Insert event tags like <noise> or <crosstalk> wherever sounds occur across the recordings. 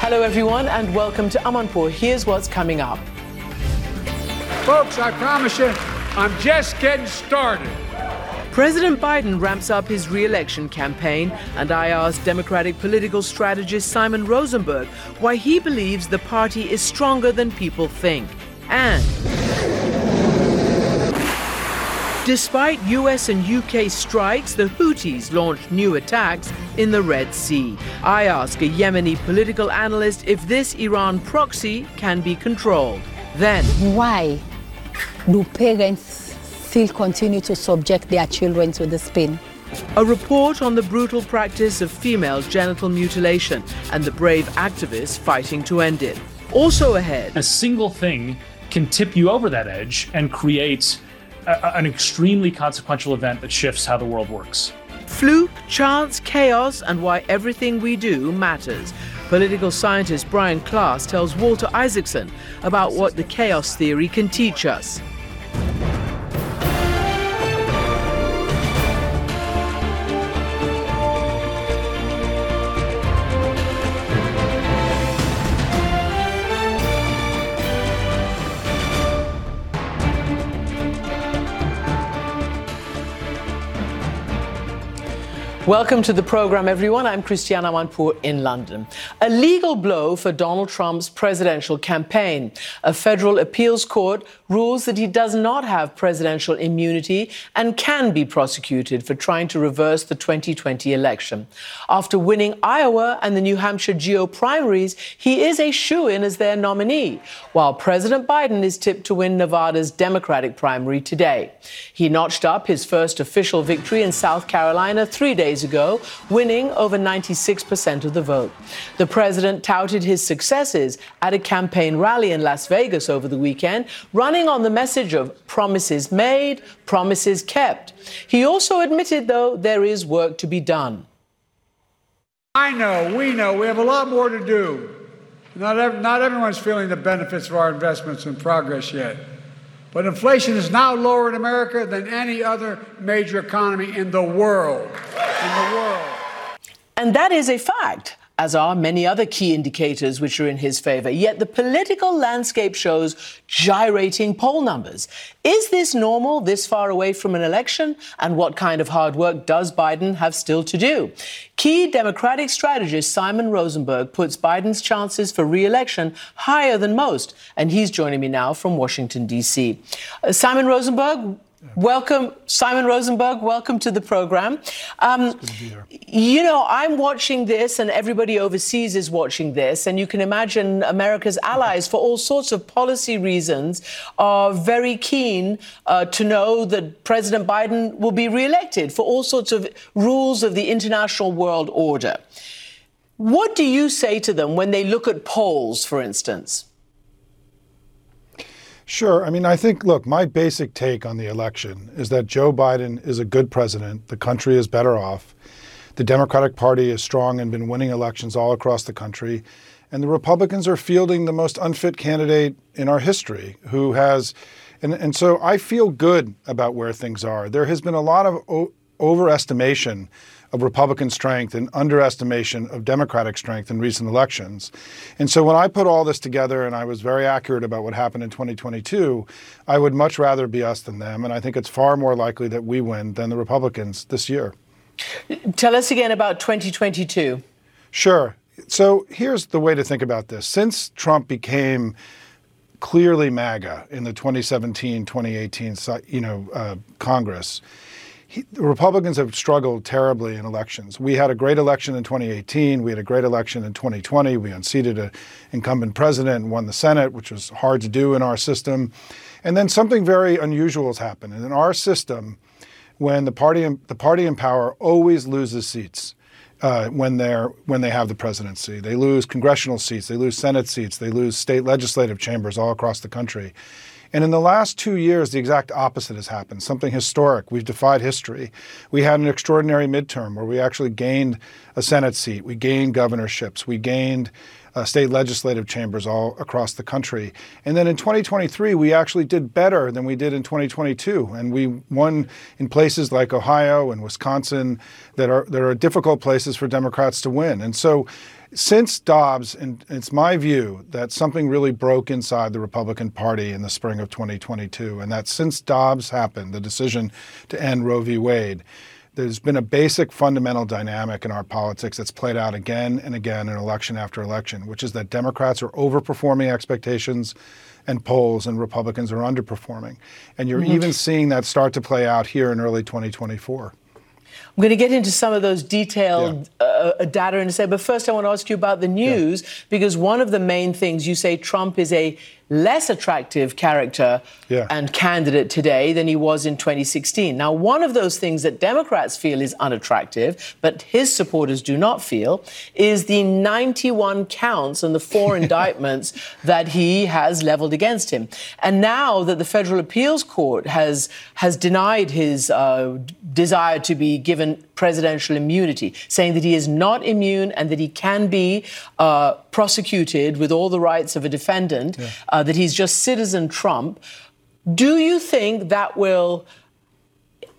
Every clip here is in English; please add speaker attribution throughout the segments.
Speaker 1: Hello, everyone, and welcome to Amanpour. Here's what's coming up.
Speaker 2: Folks, I promise you, I'm just getting started.
Speaker 1: President Biden ramps up his re election campaign, and I asked Democratic political strategist Simon Rosenberg why he believes the party is stronger than people think. And Despite US and UK strikes, the Houthis launched new attacks in the Red Sea. I ask a Yemeni political analyst if this Iran proxy can be controlled. Then,
Speaker 3: why do parents still continue to subject their children to the spin?
Speaker 1: A report on the brutal practice of female genital mutilation and the brave activists fighting to end it. Also ahead,
Speaker 4: a single thing can tip you over that edge and create a, an extremely consequential event that shifts how the world works.
Speaker 1: Fluke, chance, chaos, and why everything we do matters. Political scientist Brian Klaas tells Walter Isaacson about what the chaos theory can teach us. Welcome to the program, everyone. I'm Christiane Amanpour in London. A legal blow for Donald Trump's presidential campaign. A federal appeals court rules that he does not have presidential immunity and can be prosecuted for trying to reverse the 2020 election. After winning Iowa and the New Hampshire GO primaries, he is a shoe in as their nominee, while President Biden is tipped to win Nevada's Democratic primary today. He notched up his first official victory in South Carolina three days ago, winning over 96% of the vote. The president touted his successes at a campaign rally in Las Vegas over the weekend, running on the message of promises made, promises kept. He also admitted, though, there is work to be done.
Speaker 2: I know, we know, we have a lot more to do. Not, ev- not everyone's feeling the benefits of our investments and progress yet. But inflation is now lower in America than any other major economy in the world. In the world.
Speaker 1: And that is a fact as are many other key indicators which are in his favor. Yet the political landscape shows gyrating poll numbers. Is this normal this far away from an election? And what kind of hard work does Biden have still to do? Key Democratic strategist Simon Rosenberg puts Biden's chances for re election higher than most. And he's joining me now from Washington, D.C. Uh, Simon Rosenberg, Welcome, Simon Rosenberg. Welcome to the program. Um, you know, I'm watching this, and everybody overseas is watching this, and you can imagine America's <laughs> allies, for all sorts of policy reasons, are very keen uh, to know that President Biden will be reelected for all sorts of rules of the international world order. What do you say to them when they look at polls, for instance?
Speaker 5: Sure. I mean, I think, look, my basic take on the election is that Joe Biden is a good president. The country is better off. The Democratic Party is strong and been winning elections all across the country. And the Republicans are fielding the most unfit candidate in our history who has. And, and so I feel good about where things are. There has been a lot of o- overestimation of Republican strength and underestimation of Democratic strength in recent elections. And so when I put all this together and I was very accurate about what happened in 2022, I would much rather be us than them. And I think it's far more likely that we win than the Republicans this year.
Speaker 1: Tell us again about 2022.
Speaker 5: Sure. So here's the way to think about this. Since Trump became clearly MAGA in the 2017 2018 you know, uh, Congress, he, the Republicans have struggled terribly in elections. We had a great election in 2018. We had a great election in 2020. We unseated an incumbent president and won the Senate, which was hard to do in our system. And then something very unusual has happened. And in our system, when the party, the party in power always loses seats, uh, when they're when they have the presidency. They lose congressional seats, they lose Senate seats, they lose state legislative chambers all across the country. And in the last two years, the exact opposite has happened something historic. We've defied history. We had an extraordinary midterm where we actually gained a Senate seat, we gained governorships, we gained uh, state legislative chambers all across the country. And then in 2023, we actually did better than we did in 2022. And we won in places like Ohio and Wisconsin that are, that are difficult places for Democrats to win. And so since Dobbs, and it's my view that something really broke inside the Republican Party in the spring of 2022, and that since Dobbs happened, the decision to end Roe v. Wade, there's been a basic fundamental dynamic in our politics that's played out again and again in election after election, which is that Democrats are overperforming expectations and polls and Republicans are underperforming. And you're mm-hmm. even seeing that start to play out here in early 2024.
Speaker 1: I'm going to get into some of those detailed yeah. uh, data in a second, but first I want to ask you about the news yeah. because one of the main things you say Trump is a less attractive character yeah. and candidate today than he was in 2016. Now, one of those things that Democrats feel is unattractive, but his supporters do not feel, is the 91 counts and the four <laughs> indictments that he has leveled against him. And now that the Federal Appeals Court has has denied his uh, desire to be given presidential immunity, saying that he is not immune and that he can be uh, prosecuted with all the rights of a defendant, yeah. uh, that he's just citizen Trump. Do you think that will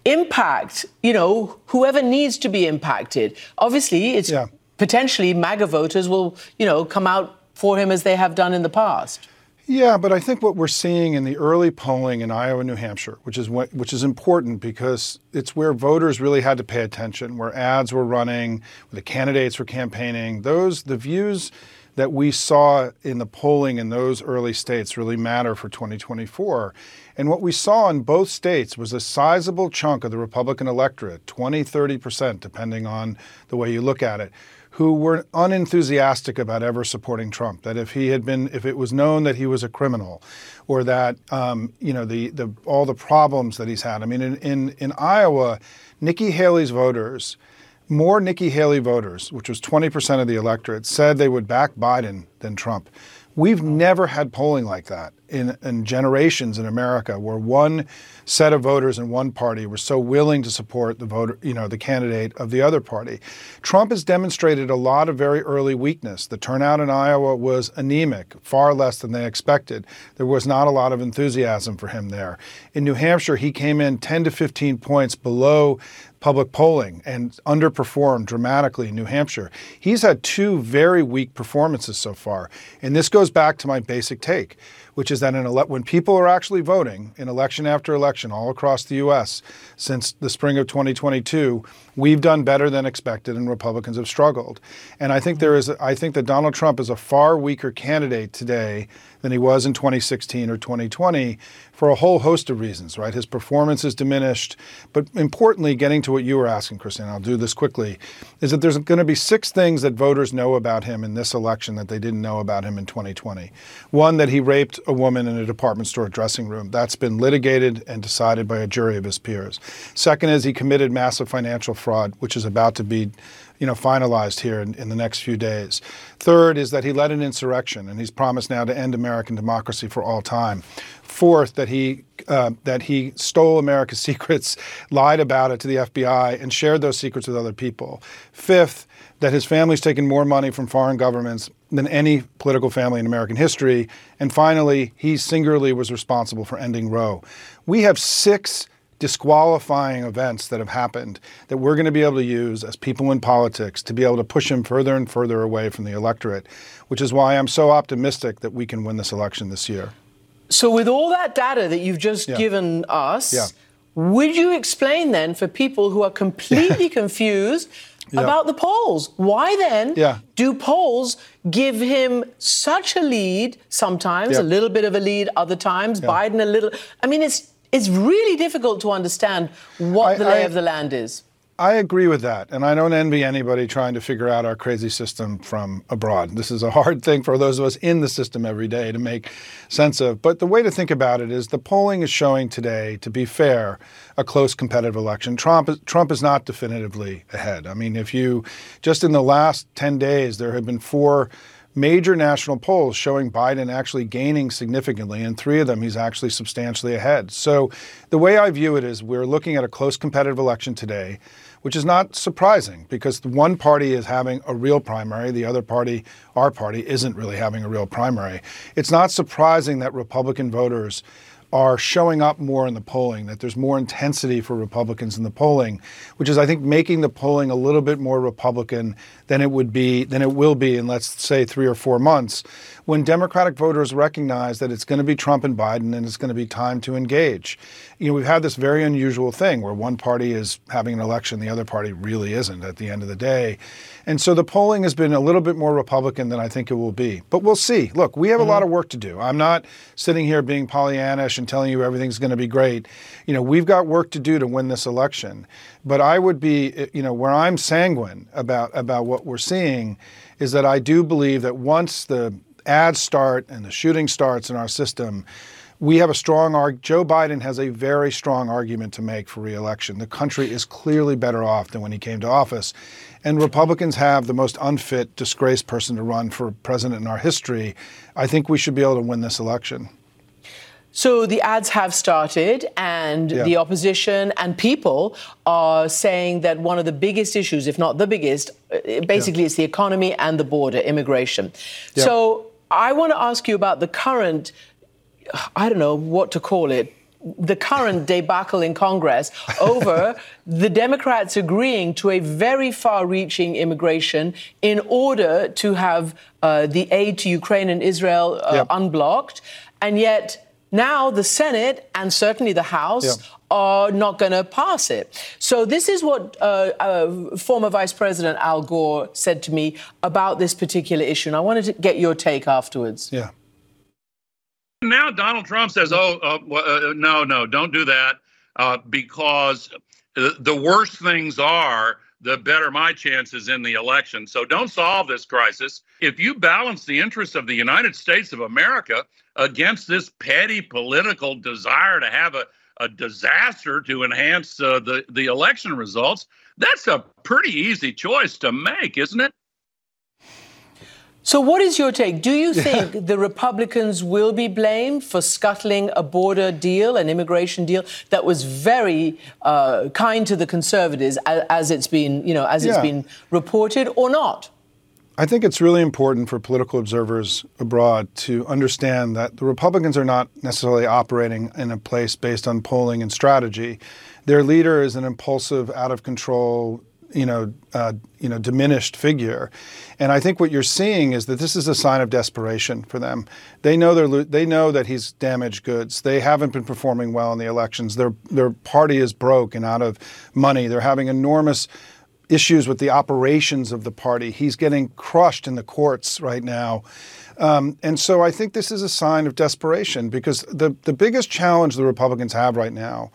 Speaker 1: impact, you know, whoever needs to be impacted? Obviously, it's yeah. potentially MAGA voters will, you know, come out for him as they have done in the past.
Speaker 5: Yeah, but I think what we're seeing in the early polling in Iowa, and New Hampshire, which is what, which is important because it's where voters really had to pay attention, where ads were running, where the candidates were campaigning. Those the views that we saw in the polling in those early states really matter for 2024. And what we saw in both states was a sizable chunk of the Republican electorate, 20, 30%, depending on the way you look at it, who were unenthusiastic about ever supporting Trump. That if he had been, if it was known that he was a criminal, or that um, you know the the all the problems that he's had. I mean, in in, in Iowa, Nikki Haley's voters. More Nikki Haley voters, which was 20% of the electorate, said they would back Biden than Trump. We've never had polling like that in, in, generations in America where one set of voters in one party were so willing to support the voter, you know, the candidate of the other party. Trump has demonstrated a lot of very early weakness. The turnout in Iowa was anemic, far less than they expected. There was not a lot of enthusiasm for him there. In New Hampshire, he came in 10 to 15 points below public polling and underperformed dramatically in New Hampshire. He's had two very weak performances so far. And this goes back to my basic take, which is that ele- when people are actually voting in election after election all across the U.S. since the spring of 2022, we've done better than expected and Republicans have struggled. And I think there is, I think that Donald Trump is a far weaker candidate today than he was in 2016 or 2020 for a whole host of reasons, right? His performance is diminished. But importantly, getting to what you were asking, Christine, I'll do this quickly, is that there's going to be six things that voters know about him in this election that they didn't know about him in 2020. One, that he raped a woman in a department store dressing room. That's been litigated and decided by a jury of his peers. Second is he committed massive financial fraud, which is about to be you know, finalized here in, in, the next few days. Third is that he led an insurrection, and he's promised now to end American democracy for all time. Fourth, that he uh, that he stole America's <laughs> secrets, lied about it to the FBI, and shared those secrets with other people. Fifth, that his family's taken more money from foreign governments than any political family in American history. And finally, he singularly was responsible for ending Roe. We have six disqualifying events that have happened that we're going to be able to use as people in politics to be able to push him further and further away from the electorate, which is why I'm so optimistic that we can win this election this year.
Speaker 1: So, with all that data that you've just yeah. given us, yeah. would you explain then for people who are completely <laughs> confused yeah. about the polls? Why then do polls give him such a lead sometimes, a little bit of a lead other times, Biden a little? I mean, it's it's really difficult to understand what I, the lay I, of the land is.
Speaker 5: I agree with that. And I don't envy anybody trying to figure out our crazy system from abroad. This is a hard <laughs> thing for those of us in the system every day to make sense of. But the way to think about it is the polling is showing today, to be fair, a close competitive election. Trump, Trump is not definitively ahead. I mean, if you just in the last 10 days, there have been four major national polls showing Biden actually gaining significantly. In three of them, he's actually substantially ahead. So the way I view it is we're looking at a close competitive election today, which is not surprising because one party is having a real primary, the other party, our party, isn't really having a real primary. It's not surprising that Republican voters are showing up more in the polling, that there's more intensity for Republicans in the polling, which is, I think, making the polling a little bit more Republican than it would be, than it will be in, let's say, three or four months, when Democratic voters recognize that it's going to be Trump and Biden and it's going to be time to engage. You know, we've had this very unusual thing where one party is having an election, the other party really isn't at the end of the day. And so the polling has been a little bit more Republican than I think it will be. But we'll see. Look, we have mm-hmm. a lot of work to do. I'm not sitting here being Pollyannish and telling you everything's going to be great. You know, we've got work to do to win this election. But I would be, you know, where I'm sanguine about about what we're seeing is that I do believe that once the ads start and the shooting starts in our system, we have a strong arg- Joe Biden has a very strong argument to make for reelection. The country is clearly better off than when he came to office. And Republicans have the most unfit, disgraced person to run for president in our history. I think we should be able to win this election.
Speaker 1: So the ads have started, and yeah. the opposition and people are saying that one of the biggest issues, if not the biggest, uh, basically yeah. it's the economy and the border, immigration. Yeah. So I want to ask you about the current, I don't know what to call it, the current debacle in Congress <laughs> over the Democrats agreeing to a very far reaching immigration in order to have uh, the aid to Ukraine and Israel uh, unblocked. And yet, now the Senate and certainly the House yeah. are not going to pass it. So this is what uh, uh, former Vice President Al Gore said to me about this particular issue, and I wanted to get your take afterwards.
Speaker 5: Yeah.
Speaker 6: Now Donald Trump says, "Oh, uh, uh no, no, don't do that," uh, because the worse things are, the better my chances in the election. So don't solve this crisis. If you balance the interests of the United States of America against this petty political desire to have a, a disaster to enhance uh, the, the election results, that's a pretty easy choice to make, isn't it?
Speaker 1: So, what is your take? Do you <laughs> think the Republicans will be blamed for scuttling a border deal, an immigration deal that was very uh, kind to the conservatives, as, as, it's been, you know, as yeah. it's been reported, or not?
Speaker 5: I think it's really important for political observers abroad to understand that the Republicans are not necessarily operating in a place based on polling and strategy. Their leader is an impulsive, out of control, you know, uh, you know, diminished figure, and I think what you're seeing is that this is a sign of desperation for them. They know they're they know that he's damaged goods. They haven't been performing well in the elections. Their their party is broke and out of money. They're having enormous issues with the operations of the party. He's getting crushed in the courts right now. Um, and so I think this is a sign of desperation because the, the biggest challenge the Republicans have right now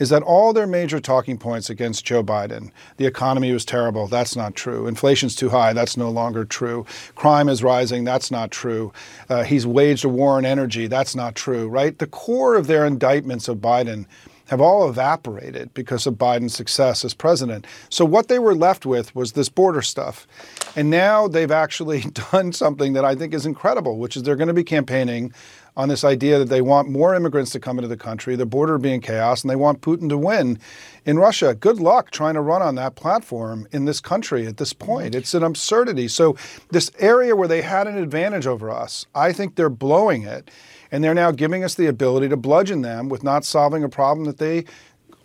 Speaker 5: is that all their major talking points against Joe Biden, the economy was terrible, that's not true. Inflation's too high, that's no longer true. Crime is rising, that's not true. Uh, he's waged a war on energy, that's not true, right? The core of their indictments of Biden have all evaporated because of Biden's success as president. So what they were left with was this border stuff. And now they've actually <laughs> done something that I think is incredible, which is they're going to be campaigning on this idea that they want more immigrants to come into the country, the border being chaos, and they want Putin to win in Russia. Good luck trying to run on that platform in this country at this point. It's an absurdity. So, this area where they had an advantage over us, I think they're blowing it. And they're now giving us the ability to bludgeon them with not solving a problem that they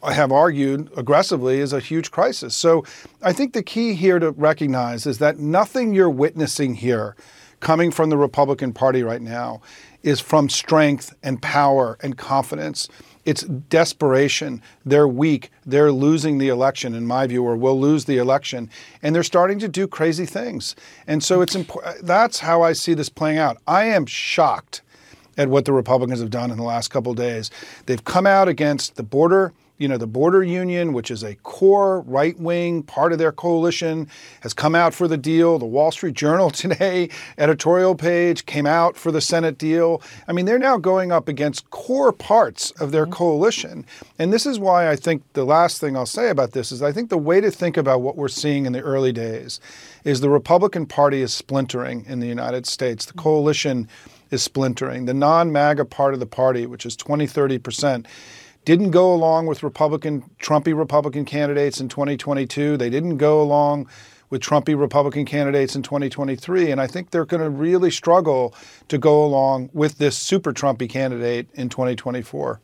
Speaker 5: have argued aggressively is a huge crisis. So I think the key here to recognize is that nothing you're witnessing here coming from the Republican Party right now is from strength and power and confidence. It's desperation. They're weak. They're losing the election, in my view, or will lose the election. And they're starting to do crazy things. And so it's. That's how I see this playing out. I am shocked at what the Republicans have done in the last couple days. They've come out against the border you know, the border union, which is a core right wing part of their coalition, has come out for the deal. The Wall Street Journal <laughs> today editorial page came out for the Senate deal. I mean, they're now going up against core parts of their mm-hmm. coalition. And this is why I think the last thing I'll say about this is I think the way to think about what we're seeing in the early days is the Republican Party is splintering in the United States. The mm-hmm. coalition is splintering. The non MAGA part of the party, which is 20, 30%, didn't go along with Republican, Trumpy Republican candidates in 2022. They didn't go along with Trumpy Republican candidates in 2023. And I think they're going to really struggle to go along with this super Trumpy candidate in 2024.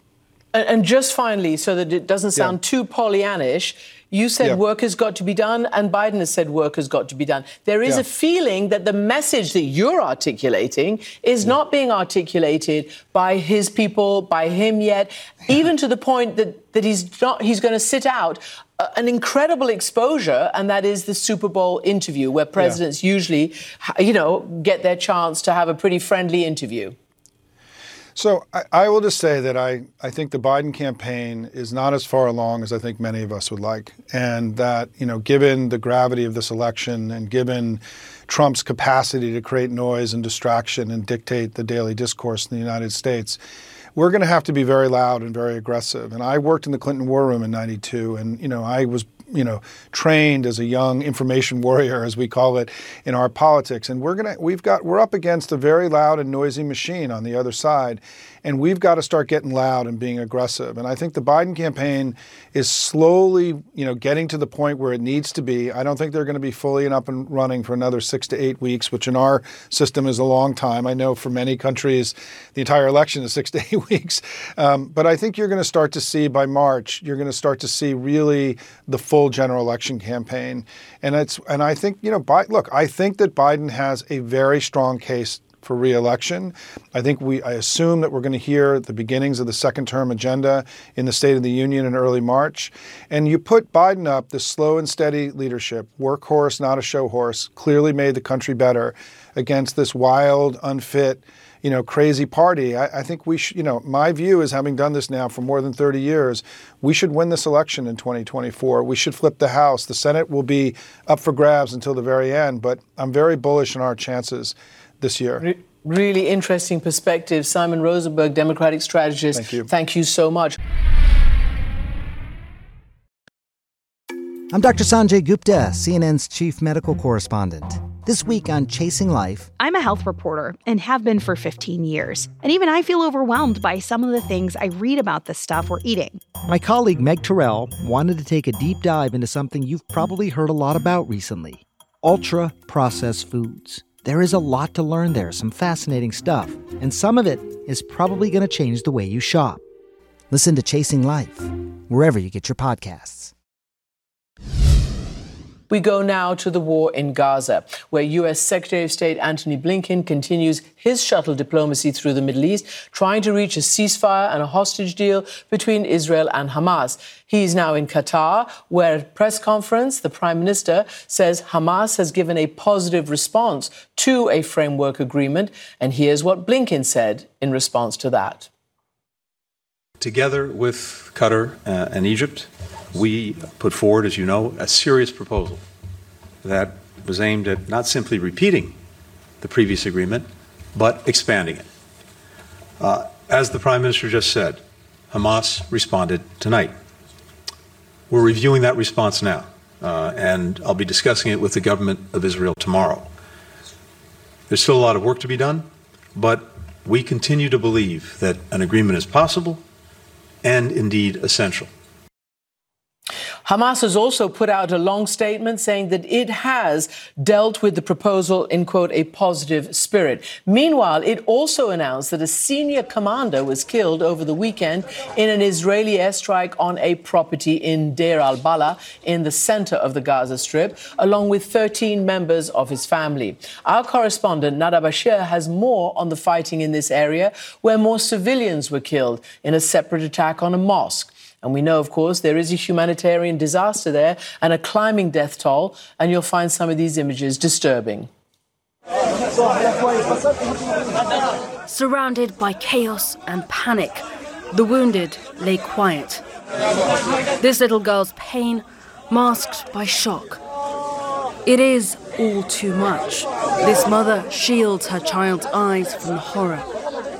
Speaker 1: And just finally, so that it doesn't sound yeah. too Pollyannish, you said yeah. work has got to be done, and Biden has said work has got to be done. There is yeah. a feeling that the message that you're articulating is yeah. not being articulated by his people, by him yet, even to the point that, that he's not he's going to sit out uh, an incredible exposure, and that is the Super Bowl interview, where presidents usually, you know, get their chance to have a pretty friendly interview.
Speaker 5: So I, I, will just say that I, I think the Biden campaign is not as far along as I think many of us would like. And that, you know, given the gravity of this election and given Trump's capacity to create noise and distraction and dictate the daily discourse in the United States, we're going to have to be very loud and very aggressive. And I worked in the Clinton War Room in 92, and, you know, I was you know, trained as a young information warrior, as we call it in our politics. And we're gonna, we've got, we're up against a very loud and noisy machine on the other side, and we've got to start getting loud and being aggressive. And I think the Biden campaign is slowly, you know, getting to the point where it needs to be. I don't think they're going to be fully and up and running for another six to eight weeks, which in our system is a long time. I know for many countries, the entire election is <laughs> six to eight weeks. Um, but I think you're going to start to see by March, you're going to start to see really the full general election campaign. And it's and I think you know, look, I think that Biden has a very strong case for reelection. I think we I assume that we're going to hear the beginnings of the second term agenda in the State of the Union in early March. And you put Biden up, the slow and steady leadership, workhorse, not a show horse, clearly made the country better against this wild, unfit, you know, crazy party. I, I think we should, you know, my view is having done this now for more than 30 years, we should win this election in 2024. We should flip the House. The Senate will be up for grabs until the very end, but I'm very bullish on our chances this year.
Speaker 1: really interesting perspective. Simon Rosenberg, Democratic strategist.
Speaker 5: Thank you.
Speaker 1: Thank you so much.
Speaker 7: I'm Dr. Sanjay Gupta, CNN's chief medical correspondent. This week on Chasing Life,
Speaker 8: I'm a health reporter and have been for 15 years. And even I feel overwhelmed by some of the things I read about the stuff we're eating.
Speaker 7: My colleague Meg Terrell wanted to take a deep dive into something you've probably heard a lot about recently ultra processed foods. There is a lot to learn there, some fascinating stuff, and some of it is probably going to change the way you shop. Listen to Chasing Life, wherever you get your podcasts.
Speaker 1: We go now to the war in Gaza, where U.S. Secretary of State Antony Blinken continues his shuttle diplomacy through the Middle East, trying to reach a ceasefire and a hostage deal between Israel and Hamas. He is now in Qatar, where at a press conference, the Prime Minister says Hamas has given a positive response to a framework agreement. And here's what Blinken said in response to that.
Speaker 9: Together with Qatar uh, and Egypt, we put forward, as you know, a serious proposal that was aimed at not simply repeating the previous agreement, but expanding it. Uh, as the Prime Minister just said, Hamas responded tonight. We're reviewing that response now, uh, and I'll be discussing it with the government of Israel tomorrow. There's still a lot of work to be done, but we continue to believe that an agreement is possible and indeed essential.
Speaker 1: Hamas has also put out a long statement saying that it has dealt with the proposal in, quote, a positive spirit. Meanwhile, it also announced that a senior commander was killed over the weekend in an Israeli airstrike on a property in Deir al Balah in the center of the Gaza Strip, along with 13 members of his family. Our correspondent, Nada Bashir, has more on the fighting in this area, where more civilians were killed in a separate attack on a mosque. And we know, of course, there is a humanitarian disaster there and a climbing death toll, and you'll find some of these images disturbing.
Speaker 10: Surrounded by chaos and panic, the wounded lay quiet. This little girl's pain masked by shock. It is all too much. This mother shields her child's eyes from the horror,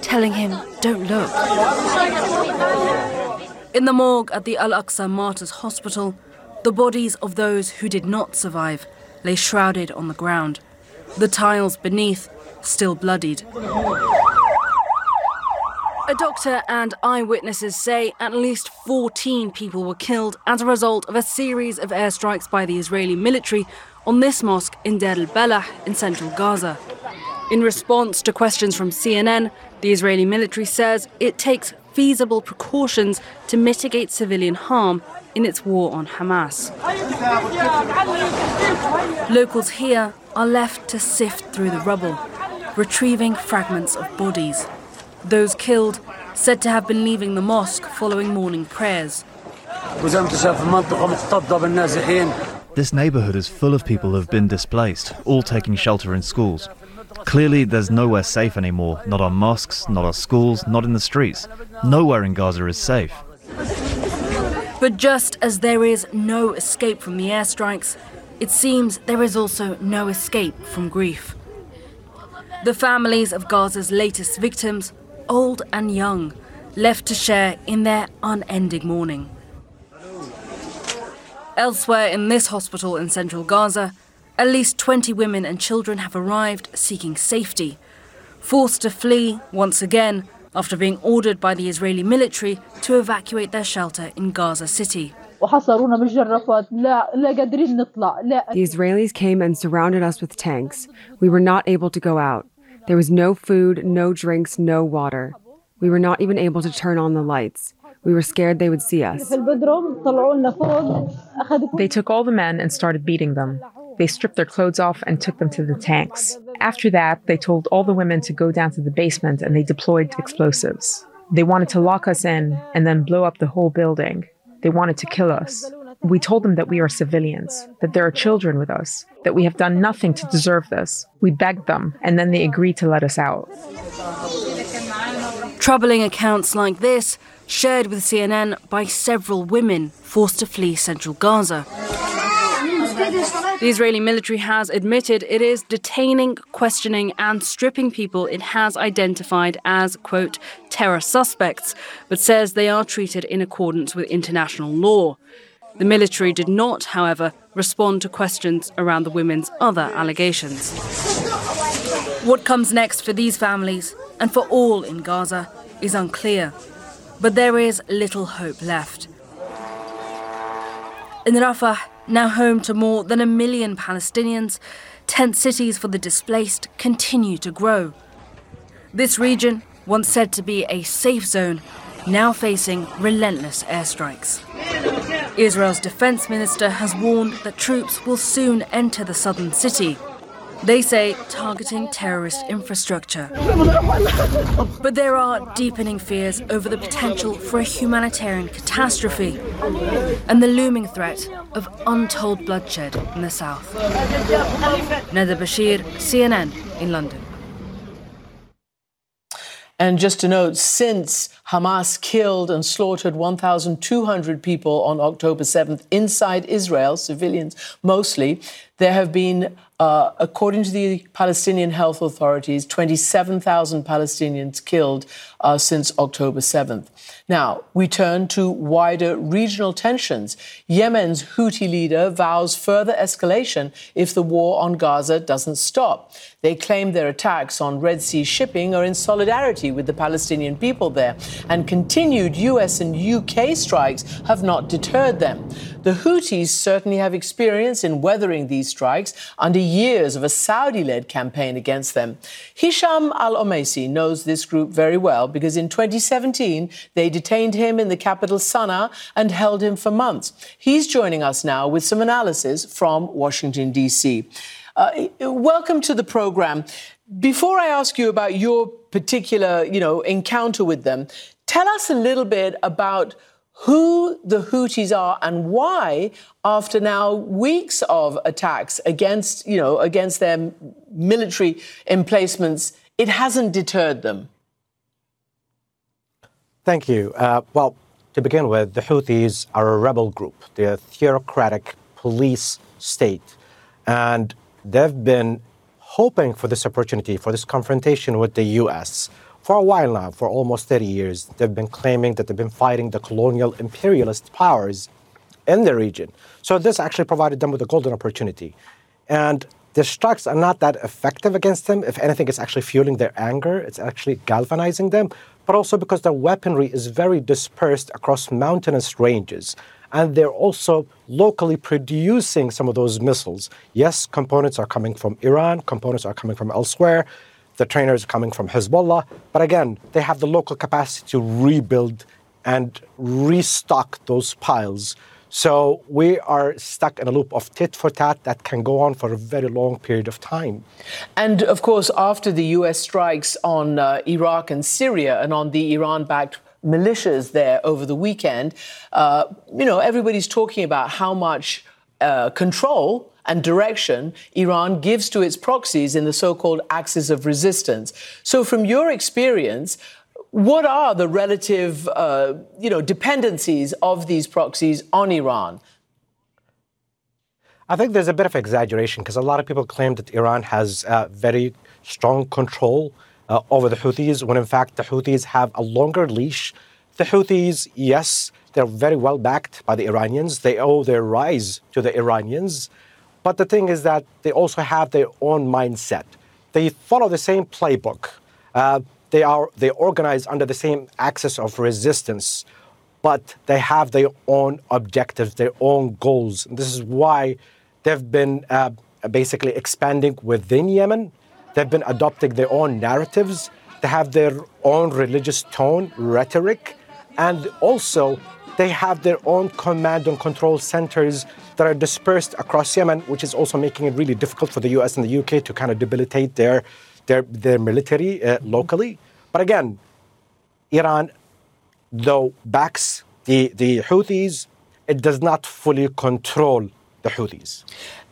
Speaker 10: telling him, Don't look. In the morgue at the Al Aqsa Martyrs Hospital, the bodies of those who did not survive lay shrouded on the ground, the tiles beneath still bloodied. A doctor and eyewitnesses say at least 14 people were killed as a result of a series of airstrikes by the Israeli military on this mosque in Deir al Balah in central Gaza. In response to questions from CNN, the Israeli military says it takes feasible precautions to mitigate civilian harm in its war on Hamas. Locals here are left to sift through the rubble, retrieving fragments of bodies. Those killed said to have been leaving the mosque following morning prayers.
Speaker 11: This neighborhood is full of people who have been displaced, all taking shelter in schools. Clearly, there's nowhere safe anymore. Not our mosques, not our schools, not in the streets. Nowhere in Gaza is safe.
Speaker 10: But just as there is no escape from the airstrikes, it seems there is also no escape from grief. The families of Gaza's latest victims, old and young, left to share in their unending mourning. Elsewhere in this hospital in central Gaza, at least 20 women and children have arrived seeking safety, forced to flee once again after being ordered by the Israeli military to evacuate their shelter in Gaza City.
Speaker 12: The Israelis came and surrounded us with tanks. We were not able to go out. There was no food, no drinks, no water. We were not even able to turn on the lights. We were scared they would see us.
Speaker 13: They took all the men and started beating them. They stripped their clothes off and took them to the tanks. After that, they told all the women to go down to the basement and they deployed explosives. They wanted to lock us in and then blow up the whole building. They wanted to kill us. We told them that we are civilians, that there are children with us, that we have done nothing to deserve this. We begged them, and then they agreed to let us out.
Speaker 10: Troubling accounts like this shared with CNN by several women forced to flee central Gaza. The Israeli military has admitted it is detaining, questioning, and stripping people it has identified as, quote, terror suspects, but says they are treated in accordance with international law. The military did not, however, respond to questions around the women's other allegations. What comes next for these families and for all in Gaza is unclear, but there is little hope left. In Rafah, now home to more than a million Palestinians, tent cities for the displaced continue to grow. This region, once said to be a safe zone, now facing relentless airstrikes. Israel's defense minister has warned that troops will soon enter the southern city. They say targeting terrorist infrastructure. But there are deepening fears over the potential for a humanitarian catastrophe and the looming threat of untold bloodshed in the south. Nada Bashir, CNN in London.
Speaker 1: And just to note, since Hamas killed and slaughtered 1,200 people on October 7th inside Israel, civilians mostly, there have been, uh, according to the Palestinian health authorities, 27,000 Palestinians killed uh, since October 7th. Now, we turn to wider regional tensions. Yemen's Houthi leader vows further escalation if the war on Gaza doesn't stop. They claim their attacks on Red Sea shipping are in solidarity with the Palestinian people there, and continued US and UK strikes have not deterred them. The Houthis certainly have experience in weathering these strikes under years of a Saudi led campaign against them. Hisham Al-Omeisy knows this group very well because in 2017 they detained him in the capital Sana'a and held him for months. He's joining us now with some analysis from Washington, D.C. Uh, welcome to the program. Before I ask you about your particular, you know, encounter with them, tell us a little bit about who the Houthis are and why, after now weeks of attacks against, you know, against their military emplacements, it hasn't deterred them.
Speaker 14: Thank you. Uh, well, to begin with, the Houthis are a rebel group. They're a theocratic police state. And they've been hoping for this opportunity, for this confrontation with the U.S. for a while now, for almost 30 years. They've been claiming that they've been fighting the colonial imperialist powers in the region. So this actually provided them with a golden opportunity. And the strikes are not that effective against them. If anything, it's actually fueling their anger, it's actually galvanizing them, but also because their weaponry is very dispersed across mountainous ranges. And they're also locally producing some of those missiles. Yes, components are coming from Iran, components are coming from elsewhere, the trainers coming from Hezbollah, but again, they have the local capacity to rebuild and restock those piles so we are stuck in a loop of tit for tat that can go on for a very long period of time.
Speaker 1: And of course, after the US strikes on uh, Iraq and Syria and on the Iran backed militias there over the weekend, uh, you know, everybody's talking about how much uh, control and direction Iran gives to its proxies in the so called axis of resistance. So, from your experience, what are the relative, uh, you know, dependencies of these proxies on Iran?
Speaker 14: I think there's a bit of exaggeration because a lot of people claim that Iran has uh, very strong control uh, over the Houthis, when in fact the Houthis have a longer leash. The Houthis, yes, they're very well backed by the Iranians. They owe their rise to the Iranians. But the thing is that they also have their own mindset. They follow the same playbook. Uh, they are they organize under the same axis of resistance, but they have their own objectives, their own goals. And this is why they've been uh, basically expanding within Yemen. They've been adopting their own narratives. They have their own religious tone, rhetoric, and also they have their own command and control centers that are dispersed across Yemen, which is also making it really difficult for the US and the UK to kind of debilitate their their, their military uh, locally. But again, Iran, though backs the, the Houthis, it does not fully control the Houthis.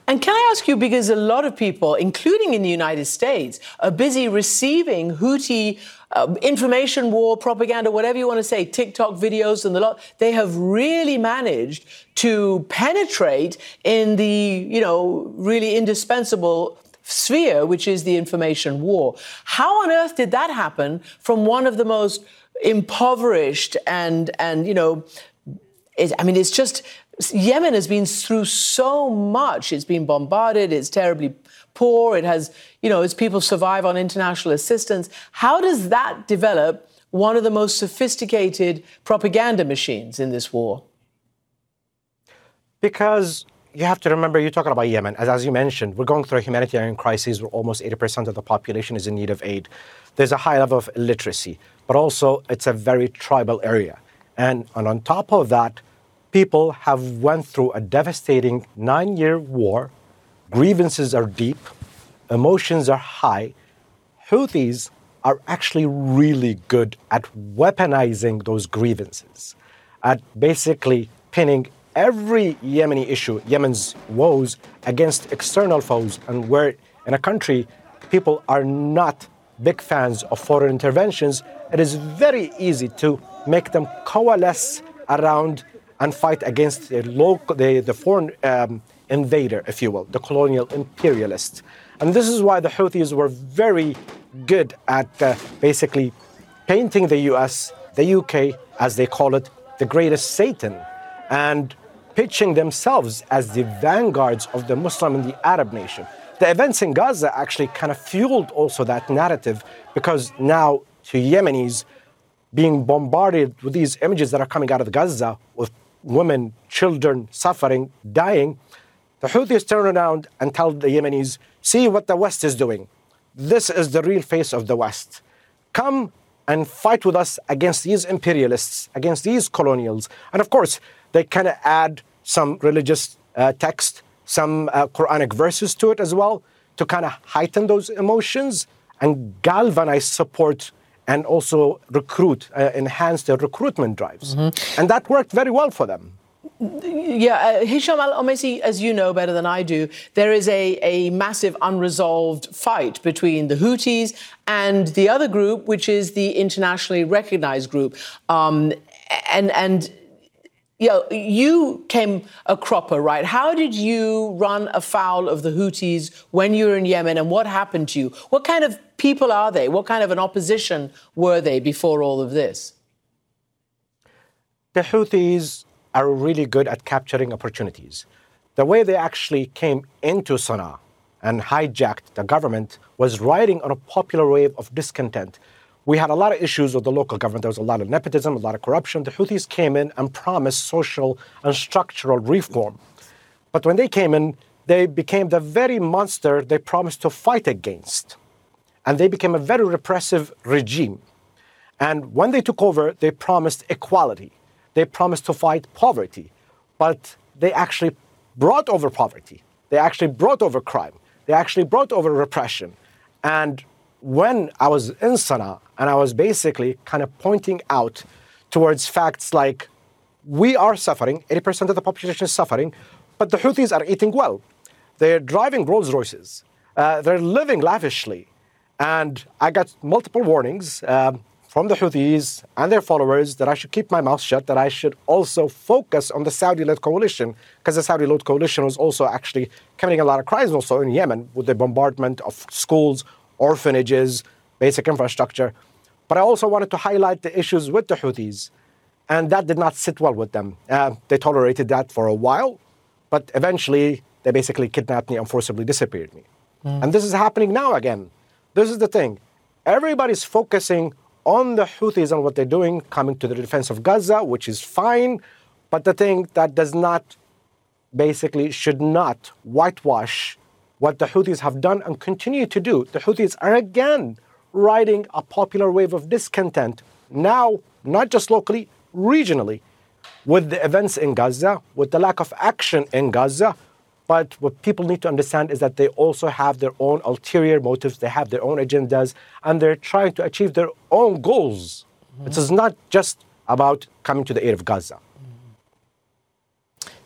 Speaker 1: And can I ask you, because a lot of people, including in the United States, are busy receiving Houthi uh, information war, propaganda, whatever you want to say, TikTok videos and the lot. They have really managed to penetrate in the, you know, really indispensable sphere, which is the information war. How on earth did that happen from one of the most impoverished and, and you know, it, I mean, it's just, Yemen has been through so much. It's been bombarded, it's terribly poor, it has, you know, its people survive on international assistance. How does that develop one of the most sophisticated propaganda machines in this war?
Speaker 14: Because you have to remember you're talking about Yemen. As, as you mentioned, we're going through a humanitarian crisis where almost 80% of the population is in need of aid. There's a high level of illiteracy, but also it's a very tribal area. And, and on top of that, people have went through a devastating nine-year war. Grievances are deep, emotions are high. Houthis are actually really good at weaponizing those grievances, at basically pinning every Yemeni issue, Yemen's woes, against external foes, and where in a country people are not big fans of foreign interventions, it is very easy to make them coalesce around and fight against the, local, the, the foreign um, invader, if you will, the colonial imperialist. And this is why the Houthis were very good at uh, basically painting the US, the UK, as they call it, the greatest Satan. And pitching themselves as the vanguards of the Muslim and the Arab nation. The events in Gaza actually kind of fueled also that narrative because now to Yemenis being bombarded with these images that are coming out of Gaza with women, children suffering, dying, the Houthis turn around and tell the Yemenis, see what the West is doing. This is the real face of the West. Come and fight with us against these imperialists, against these colonials. And of course, they kind of add some religious uh, text, some uh, Quranic verses to it as well, to kind of heighten those emotions and galvanize support and also recruit, uh, enhance their recruitment drives. Mm-hmm. And that worked very well for them.
Speaker 1: Yeah, uh, Hisham Al-Omeisy, as you know better than I do, there is a, a massive unresolved fight between the Houthis and the other group, which is the internationally recognized group. Um, and and you know, you came a cropper, right? How did you run afoul of the Houthis when you were in Yemen, and what happened to you? What kind of people are they? What kind of an opposition were they before all of this?
Speaker 14: The Houthis are really good at capturing opportunities. The way they actually came into Sana'a and hijacked the government was riding on a popular wave of discontent we had a lot of issues with the local government. There was a lot of nepotism, a lot of corruption. The Houthis came in and promised social and structural reform. But when they came in, they became the very monster they promised to fight against. And they became a very repressive regime. And when they took over, they promised equality. They promised to fight poverty. But they actually brought over poverty. They actually brought over crime. They actually brought over repression. And when I was in Sana'a and I was basically kind of pointing out towards facts like we are suffering, 80% of the population is suffering, but the Houthis are eating well. They're driving Rolls Royces. Uh, they're living lavishly. And I got multiple warnings um, from the Houthis and their followers that I should keep my mouth shut, that I should also focus on the Saudi led coalition, because the Saudi led coalition was also actually committing a lot of crimes also in Yemen with the bombardment of schools, orphanages, basic infrastructure. But I also wanted to highlight the issues with the Houthis, and that did not sit well with them. Uh, they tolerated that for a while, but eventually they basically kidnapped me and forcibly disappeared me. Mm. And this is happening now again. This is the thing. Everybody's focusing on the Houthis and what they're doing, coming to the defense of Gaza, which is fine, but the thing that does not basically should not whitewash what the Houthis have done and continue to do. The Houthis are again riding a popular wave of discontent, now not just locally, regionally, with the events in Gaza, with the lack of action in Gaza. But what people need to understand is that they also have their own ulterior motives, they have their own agendas, and they're trying to achieve their own goals. Mm-hmm. It is not just about coming to the aid of Gaza.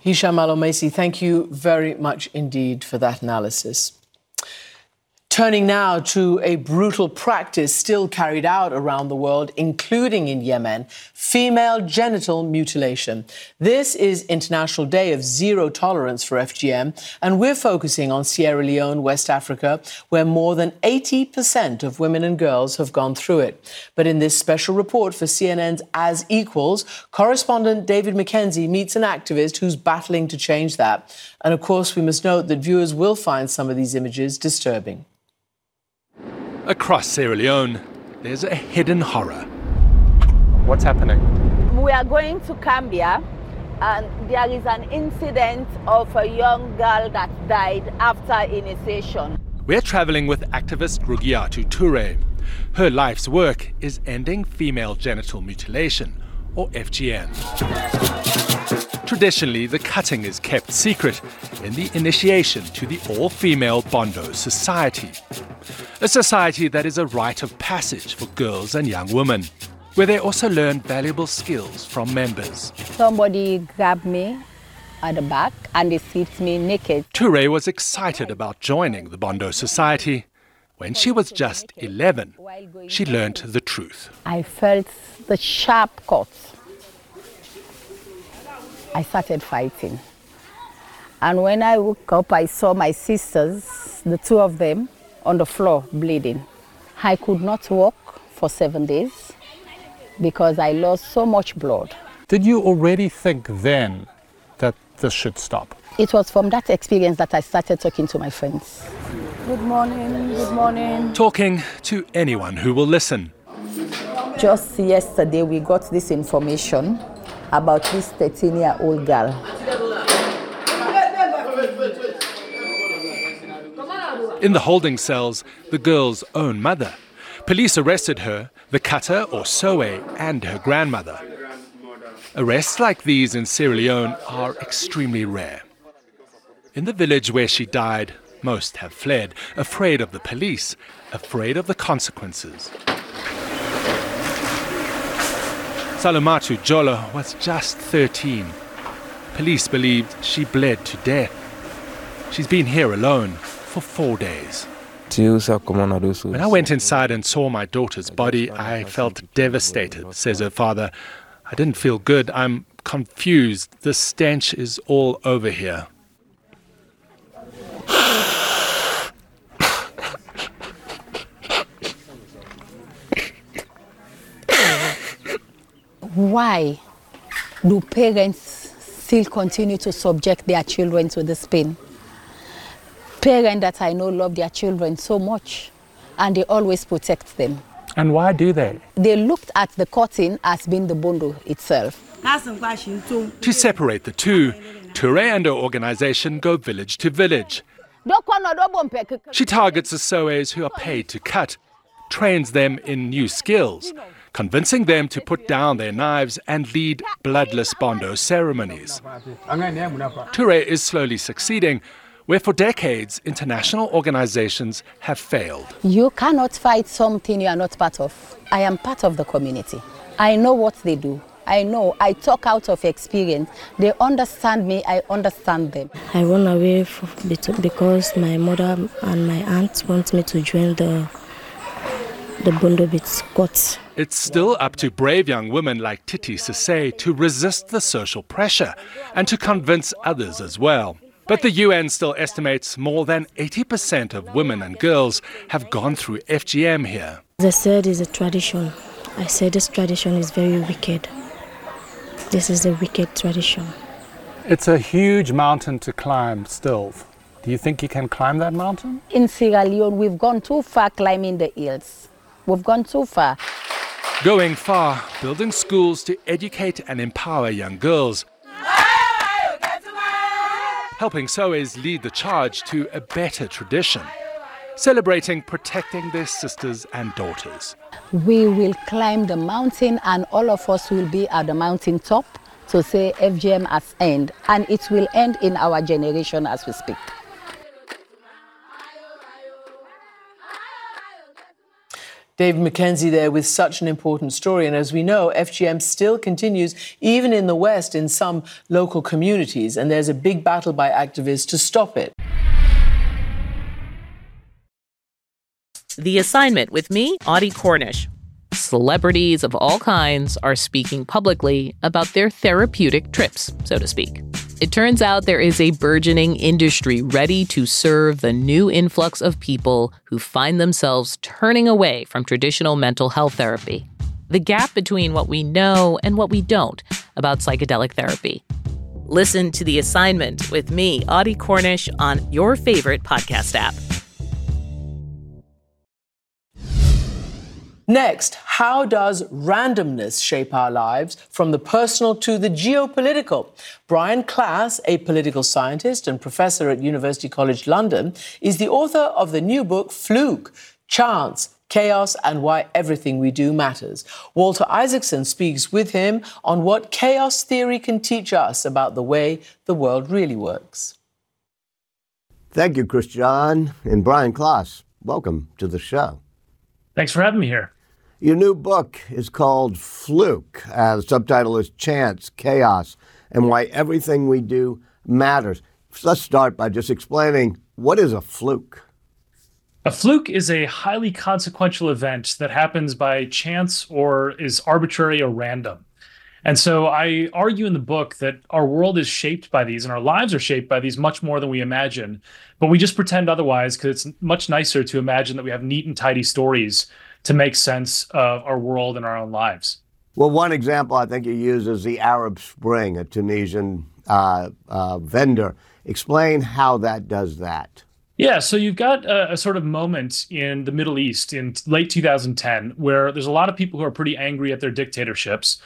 Speaker 1: Hisham Al thank you very much indeed for that analysis. Turning now to a brutal practice still carried out around the world, including in Yemen, female genital mutilation. This is International Day of Zero Tolerance for FGM, and we're focusing on Sierra Leone, West Africa, where more than 80% of women and girls have gone through it. But in this special report for CNN's As Equals, correspondent David McKenzie meets an activist who's battling to change that. And of course, we must note that viewers will find some of these images disturbing.
Speaker 15: Across Sierra Leone, there's a hidden horror. What's happening?
Speaker 16: We are going to Kambia, and there is an incident of a young girl that died after initiation.
Speaker 15: We're traveling with activist Rugiatu Toure. Her life's work is ending female genital mutilation, or FGM. Traditionally, the cutting is kept secret in the initiation to the all female Bondo Society a society that is a rite of passage for girls and young women, where they also learn valuable skills from members.
Speaker 3: Somebody grabbed me at the back and they stripped me naked.
Speaker 15: Toure was excited about joining the Bondo Society. When she was just 11, she learned the truth.
Speaker 3: I felt the sharp cuts. I started fighting. And when I woke up, I saw my sisters, the two of them, on the floor bleeding. I could not walk for seven days because I lost so much blood.
Speaker 15: Did you already think then that this should stop?
Speaker 3: It was from that experience that I started talking to my friends.
Speaker 16: Good morning, good morning.
Speaker 15: Talking to anyone who will listen.
Speaker 3: Just yesterday, we got this information about this 13 year old girl
Speaker 15: In the holding cells, the girl's own mother. Police arrested her, the cutter or Soe, and her grandmother. Arrests like these in Sierra Leone are extremely rare. In the village where she died, most have fled, afraid of the police, afraid of the consequences. Salomatu Jalloh was just 13. Police believed she bled to death. She's been here alone, for four days. When I went inside and saw my daughter's body, I felt devastated, says her father. I didn't feel good. I'm confused. The stench is all over here.
Speaker 3: Why do parents still continue to subject their children to this pain? Parents that I know love their children so much and they always protect them.
Speaker 15: And why do they?
Speaker 3: They looked at the cotton as being the Bondo itself.
Speaker 15: To separate the two, Toure and her organization go village to village. She targets the Sowes who are paid to cut, trains them in new skills, convincing them to put down their knives and lead bloodless Bondo ceremonies. Toure is slowly succeeding, where for decades international organizations have failed.
Speaker 3: You cannot fight something you are not part of. I am part of the community. I know what they do. I know. I talk out of experience. They understand me. I understand them.
Speaker 17: I run away because my mother and my aunt want me to join the the Bundobit squats.
Speaker 15: It's still up to brave young women like Titi Sese to resist the social pressure and to convince others as well. But the UN still estimates more than 80% of women and girls have gone through FGM here.
Speaker 17: They said it's a tradition. I said this tradition is very wicked. This is a wicked tradition.
Speaker 18: It's a huge mountain to climb still. Do you think you can climb that mountain?
Speaker 3: In Sierra Leone, we've gone too far climbing the hills. We've gone too far.
Speaker 15: Going far, building schools to educate and empower young girls. Helping Sowes lead the charge to a better tradition, celebrating protecting their sisters and daughters.
Speaker 3: We will climb the mountain, and all of us will be at the mountain top to say FGM has ended, and it will end in our generation as we speak.
Speaker 1: Dave McKenzie there with such an important story. And as we know, FGM still continues even in the West in some local communities. And there's a big battle by activists to stop it.
Speaker 19: The assignment with me, Audie Cornish. Celebrities of all kinds are speaking publicly about their therapeutic trips, so to speak. It turns out there is a burgeoning industry ready to serve the new influx of people who find themselves turning away from traditional mental health therapy. The gap between what we know and what we don't about psychedelic therapy. Listen to the assignment with me, Audie Cornish, on your favorite podcast app.
Speaker 1: Next, how does randomness shape our lives from the personal to the geopolitical? Brian Klaas, a political scientist and professor at University College London, is the author of the new book Fluke Chance, Chaos, and Why Everything We Do Matters. Walter Isaacson speaks with him on what chaos theory can teach us about the way the world really works.
Speaker 20: Thank you, Christian and Brian Klaas. Welcome to the show.
Speaker 4: Thanks for having me here.
Speaker 20: Your new book is called Fluke. Uh, the subtitle is Chance, Chaos, and Why Everything We Do Matters. Let's start by just explaining what is a fluke?
Speaker 4: A fluke is a highly consequential event that happens by chance or is arbitrary or random. And so I argue in the book that our world is shaped by these and our lives are shaped by these much more than we imagine. But we just pretend otherwise because it's much nicer to imagine that we have neat and tidy stories to make sense of our world and our own lives.
Speaker 20: Well, one example I think you use is the Arab Spring, a Tunisian uh, uh, vendor. Explain how that does that.
Speaker 4: Yeah, so you've got a, a, sort of moment in the Middle East in late 2010 where there's a lot of people who are pretty angry at their dictatorships.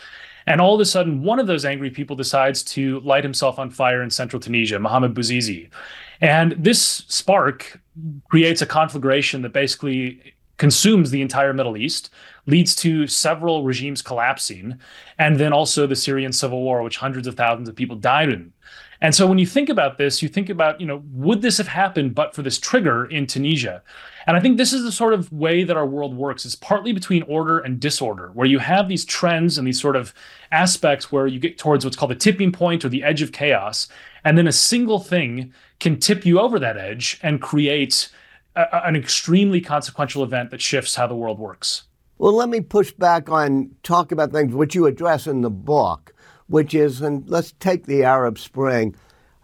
Speaker 4: And all of a sudden, one of those angry people decides to light himself on fire in central Tunisia, Mohamed Bouazizi. And this spark creates a conflagration that basically consumes the entire Middle East, leads to several regimes collapsing, and then also the Syrian civil war, which hundreds of thousands of people died in. And so when you think about this, you think about, you know, would this have happened but for this trigger in Tunisia? And I think this is the sort of way that our world works. It's partly between order and disorder, where you have these trends and these sort of aspects where you get towards what's called the tipping point or the edge of chaos. And then a single thing can tip you over that edge and create a, an extremely consequential event that shifts how the world works.
Speaker 20: Well, let me push back on talk about things which you address in the book, which is, and let's take the Arab Spring.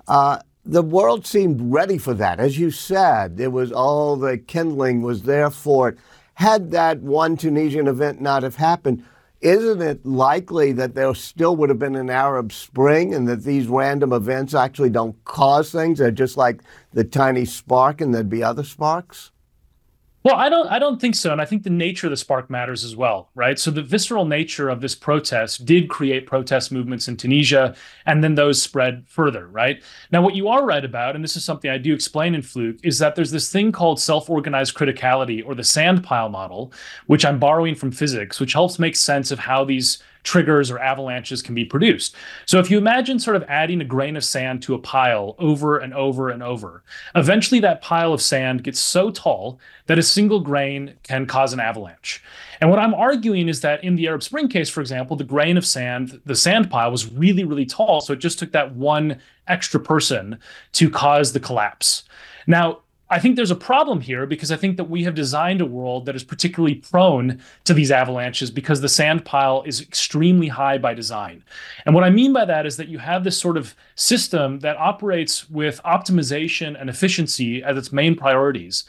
Speaker 20: Uh, the world seemed ready for that. As you said, it was all the kindling was there for it. Had that one Tunisian event not have happened, isn't it likely that there still would have been an Arab Spring and that these random events actually don't cause things? They're just like the tiny spark and there'd be other sparks?
Speaker 4: Well, I don't I don't think so. And I think the nature of the spark matters as well, right? So the visceral nature of this protest did create protest movements in Tunisia, and then those spread further, right? Now, what you are right about, and this is something I do explain in Fluke, is that there's this thing called self-organized criticality or the sand pile model, which I'm borrowing from physics, which helps make sense of how these triggers or avalanches can be produced. So if you imagine sort of adding a grain of sand to a pile over and over and over, eventually that pile of sand gets so tall that a single grain can cause an avalanche. And what I'm arguing is that in the Arab Spring case, for example, the grain of sand, the sand pile was really, really tall. So it just took that one extra person to cause the collapse. Now, I think there's a problem here because I think that we have designed a world that is particularly prone to these avalanches because the sand pile is extremely high by design. And what I mean by that is that you have this sort of system that operates with optimization and efficiency as its main priorities.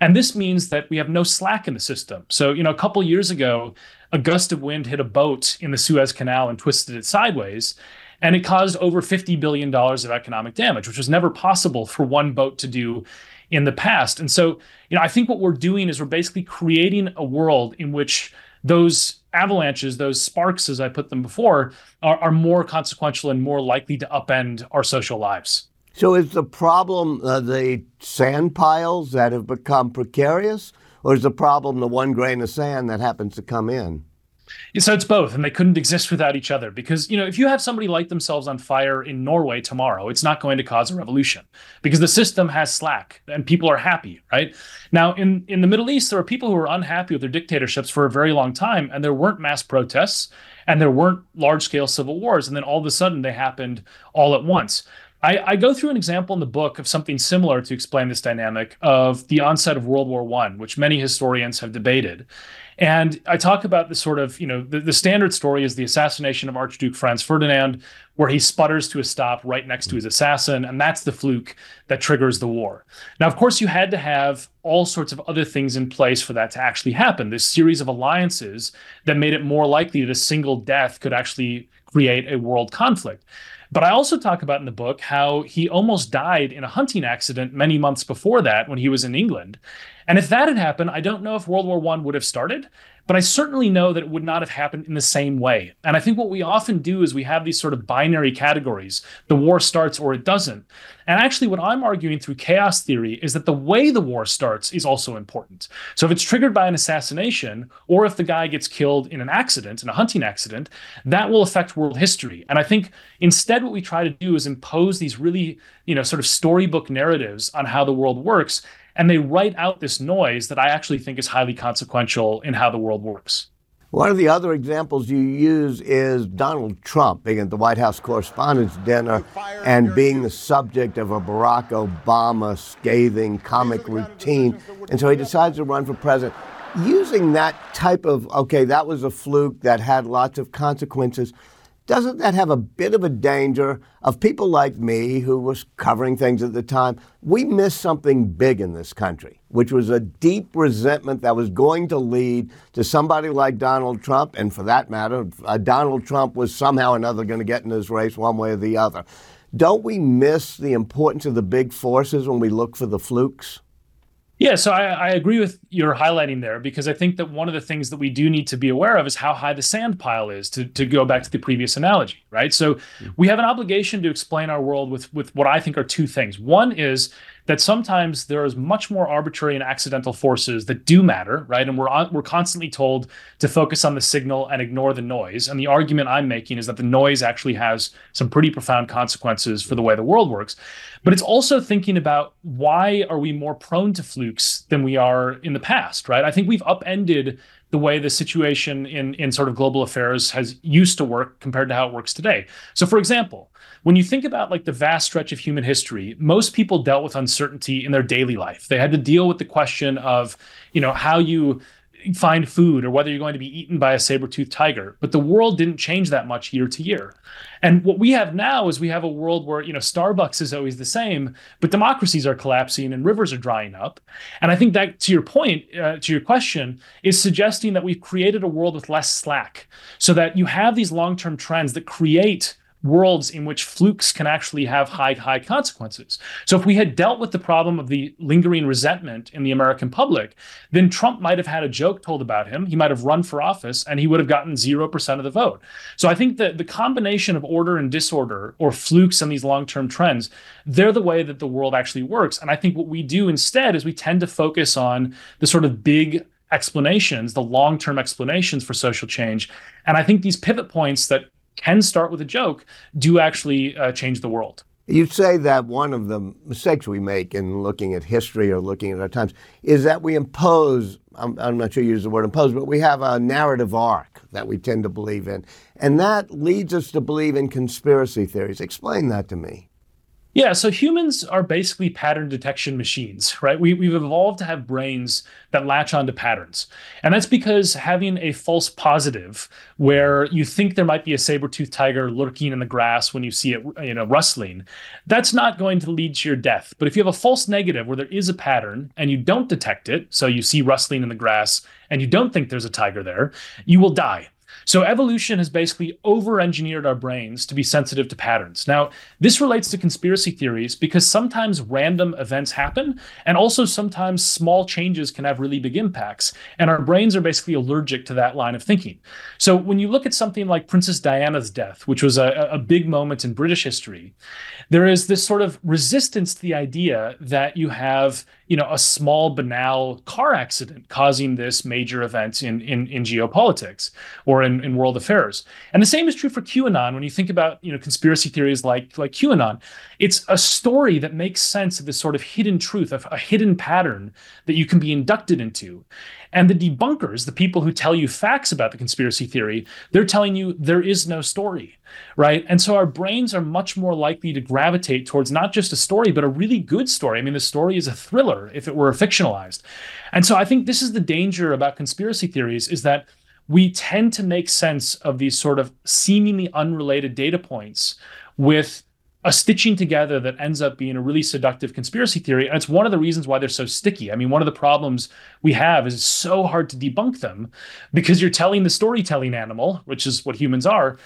Speaker 4: And this means that we have no slack in the system. So, you know, a couple years ago, a gust of wind hit a boat in the Suez Canal and twisted it sideways. And it caused over $50 billion of economic damage, which was never possible for one boat to do in the past. And so, you know, I think what we're doing is we're basically creating a world in which those avalanches, those sparks, as I put them before, are, are more consequential and more likely to upend our social lives.
Speaker 20: So, is the problem uh, the sand piles that have become precarious, or is the problem the one grain of sand that happens to come in?
Speaker 4: So it's both, and they couldn't exist without each other. Because you know, if you have somebody light themselves on fire in Norway tomorrow, it's not going to cause a revolution because the system has slack and people are happy, right? Now, in in the Middle East, there are people who are unhappy with their dictatorships for a very long time, and there weren't mass protests and there weren't large scale civil wars, and then all of a sudden they happened all at once. I, I, go through an example in the book of something similar to explain this dynamic of the onset of World War One, which many historians have debated. And I talk about the sort of, you know, the, the standard story is the assassination of Archduke Franz Ferdinand, where he sputters to a stop right next to his assassin. And that's the fluke that triggers the war. Now, of course, you had to have all sorts of other things in place for that to actually happen. This series of alliances that made it more likely that a single death could actually create a world conflict. But I also talk about in the book how he almost died in a hunting accident many months before that when he was in England. And if that had happened, I don't know if World War I would have started, but I certainly know that it would not have happened in the same way. And I think what we often do is we have these sort of binary categories the war starts or it doesn't. And actually, what I'm arguing through chaos theory is that the way the war starts is also important. So if it's triggered by an assassination, or if the guy gets killed in an accident, in a hunting accident, that will affect world history. And I think instead, what we try to do is impose these really, you know, sort of storybook narratives on how the world works and they write out this noise that I actually think is highly consequential in how the world works.
Speaker 20: One of the other examples you use is Donald Trump being at the White House Correspondents' Dinner and being the subject of a Barack Obama scathing comic routine. And so he decides to run for president. Using that type of, okay, that was a fluke that had lots of consequences doesn't that have a bit of a danger of people like me who was covering things at the time? We missed something big in this country, which was a deep resentment that was going to lead to somebody like Donald Trump, and for that matter, uh, Donald Trump was somehow or another going to get in this race one way or the other. Don't we miss the importance of the big forces when we look for the flukes?
Speaker 4: Yeah, so I, I, agree with your highlighting there because I think that one of the things that we do need to be aware of is how high the sand pile is to, to go back to the previous analogy, right? So we have an obligation to explain our world with, with what I think are two things. One is that sometimes there is much more arbitrary and accidental forces that do matter, right? And we're on, we're constantly told to focus on the signal and ignore the noise. And the argument I'm making is that the noise actually has some pretty profound consequences for the way the world works. But it's also thinking about why are we more prone to flukes than we are in the past, right? I think we've upended the way the situation in in sort of global affairs has used to work compared to how it works today. So for example, when you think about like the vast stretch of human history, most people dealt with uncertainty in their daily life. They had to deal with the question of, you know, how you find food or whether you're going to be eaten by a saber-toothed tiger. But the world didn't change that much year to year. And what we have now is we have a world where, you know, Starbucks is always the same, but democracies are collapsing and rivers are drying up. And I think that, to your point, uh, to your question, is suggesting that we've created a world with less slack so that you have these long term trends that create worlds in which flukes can actually have high, high consequences. So if we had dealt with the problem of the lingering resentment in the American public, then Trump might have had a joke told about him. He might have run for office and he would have gotten 0% of the vote. So I think that the combination of order and disorder or flukes and these long-term trends, they're the way that the world actually works. And I think what we do instead is we tend to focus on the sort of big explanations, the long term explanations for social change. And I think these pivot points that can start with a joke do actually uh, change the world.
Speaker 20: You say that one of the mistakes we make in looking at history or looking at our times is that we impose, I'm, I'm, not sure you use the word impose, but we have a narrative arc that we tend to believe in. And that leads us to believe in conspiracy theories. Explain that to me.
Speaker 4: Yeah, so humans are basically pattern detection machines, right? We, we've evolved to have brains that latch onto patterns. And that's because having a false positive where you think there might be a saber-toothed tiger lurking in the grass when you see it, you know, rustling, that's not going to lead to your death. But if you have a false negative where there is a pattern and you don't detect it, so you see rustling in the grass and you don't think there's a tiger there, you will die. So evolution has basically over engineered our brains to be sensitive to patterns. Now, this relates to conspiracy theories because sometimes random events happen, and also sometimes small changes can have really big impacts. And our brains are basically allergic to that line of thinking. So when you look at something like Princess Diana's death, which was a, a big moment in British history, there is this sort of resistance to the idea that you have you know a small banal car accident causing this major event in in, in geopolitics or in, in world affairs and the same is true for qanon when you think about you know conspiracy theories like like qanon it's a story that makes sense of this sort of hidden truth of a hidden pattern that you can be inducted into and the debunkers, the people who tell you facts about the conspiracy theory, they're telling you there is no story, right? And so our brains are much more likely to gravitate towards not just a story, but a really good story. I mean, the story is a thriller if it were fictionalized. And so I think this is the danger about conspiracy theories is that we tend to make sense of these sort of seemingly unrelated data points with a stitching together that ends up being a really seductive conspiracy theory. And it's one of the reasons why they're so sticky. I mean, one of the problems we have is it's so hard to debunk them because you're telling the storytelling animal, which is what humans are,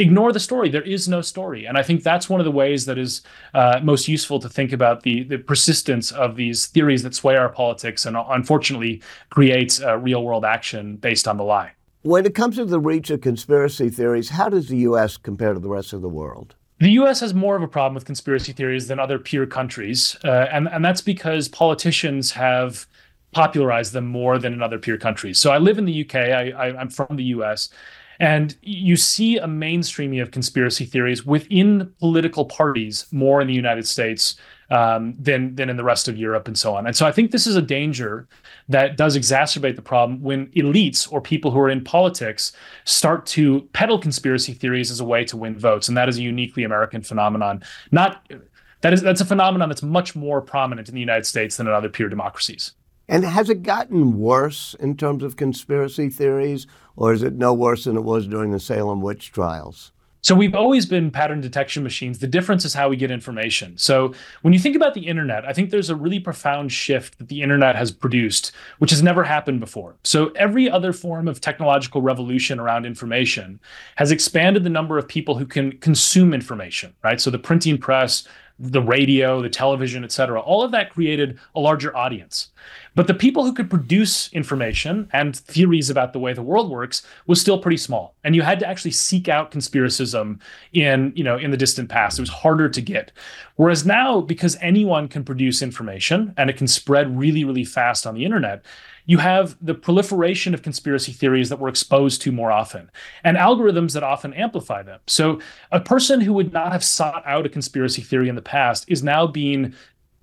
Speaker 4: ignore the story. There is no story. And I think that's one of the ways that is uh, most useful to think about the, the persistence of these theories that sway our politics and unfortunately create uh, real world action based on the lie.
Speaker 20: When it comes to the reach of conspiracy theories, how does the U.S. compare to the rest of the world?
Speaker 4: The U.S. has more of a problem with conspiracy theories than other peer countries, uh, and and that's because politicians have popularized them more than in other peer countries. So I live in the UK. I, I, I'm from the U.S. And you see a mainstreaming of conspiracy theories within political parties more in the United States um, than than in the rest of Europe and so on. And so I think this is a danger that does exacerbate the problem when elites or people who are in politics start to peddle conspiracy theories as a way to win votes, and that is a uniquely American phenomenon. Not that is that's a phenomenon that's much more prominent in the United States than in other peer democracies.
Speaker 20: And has it gotten worse in terms of conspiracy theories, or is it no worse than it was during the Salem witch trials?
Speaker 4: So we've always been pattern detection machines. The difference is how we get information. So when you think about the internet, I think there's a really profound shift that the internet has produced, which has never happened before. So every other form of technological revolution around information has expanded the number of people who can consume information, right? So the printing press, the radio, the television, et cetera, all of that created a larger audience. But the people who could produce information and theories about the way the world works was still pretty small. And you had to actually seek out conspiracism in, you know, in the distant past. It was harder to get. Whereas now, because anyone can produce information and it can spread really, really fast on the internet, you have the proliferation of conspiracy theories that we're exposed to more often and algorithms that often amplify them. So a person who would not have sought out a conspiracy theory in the past is now being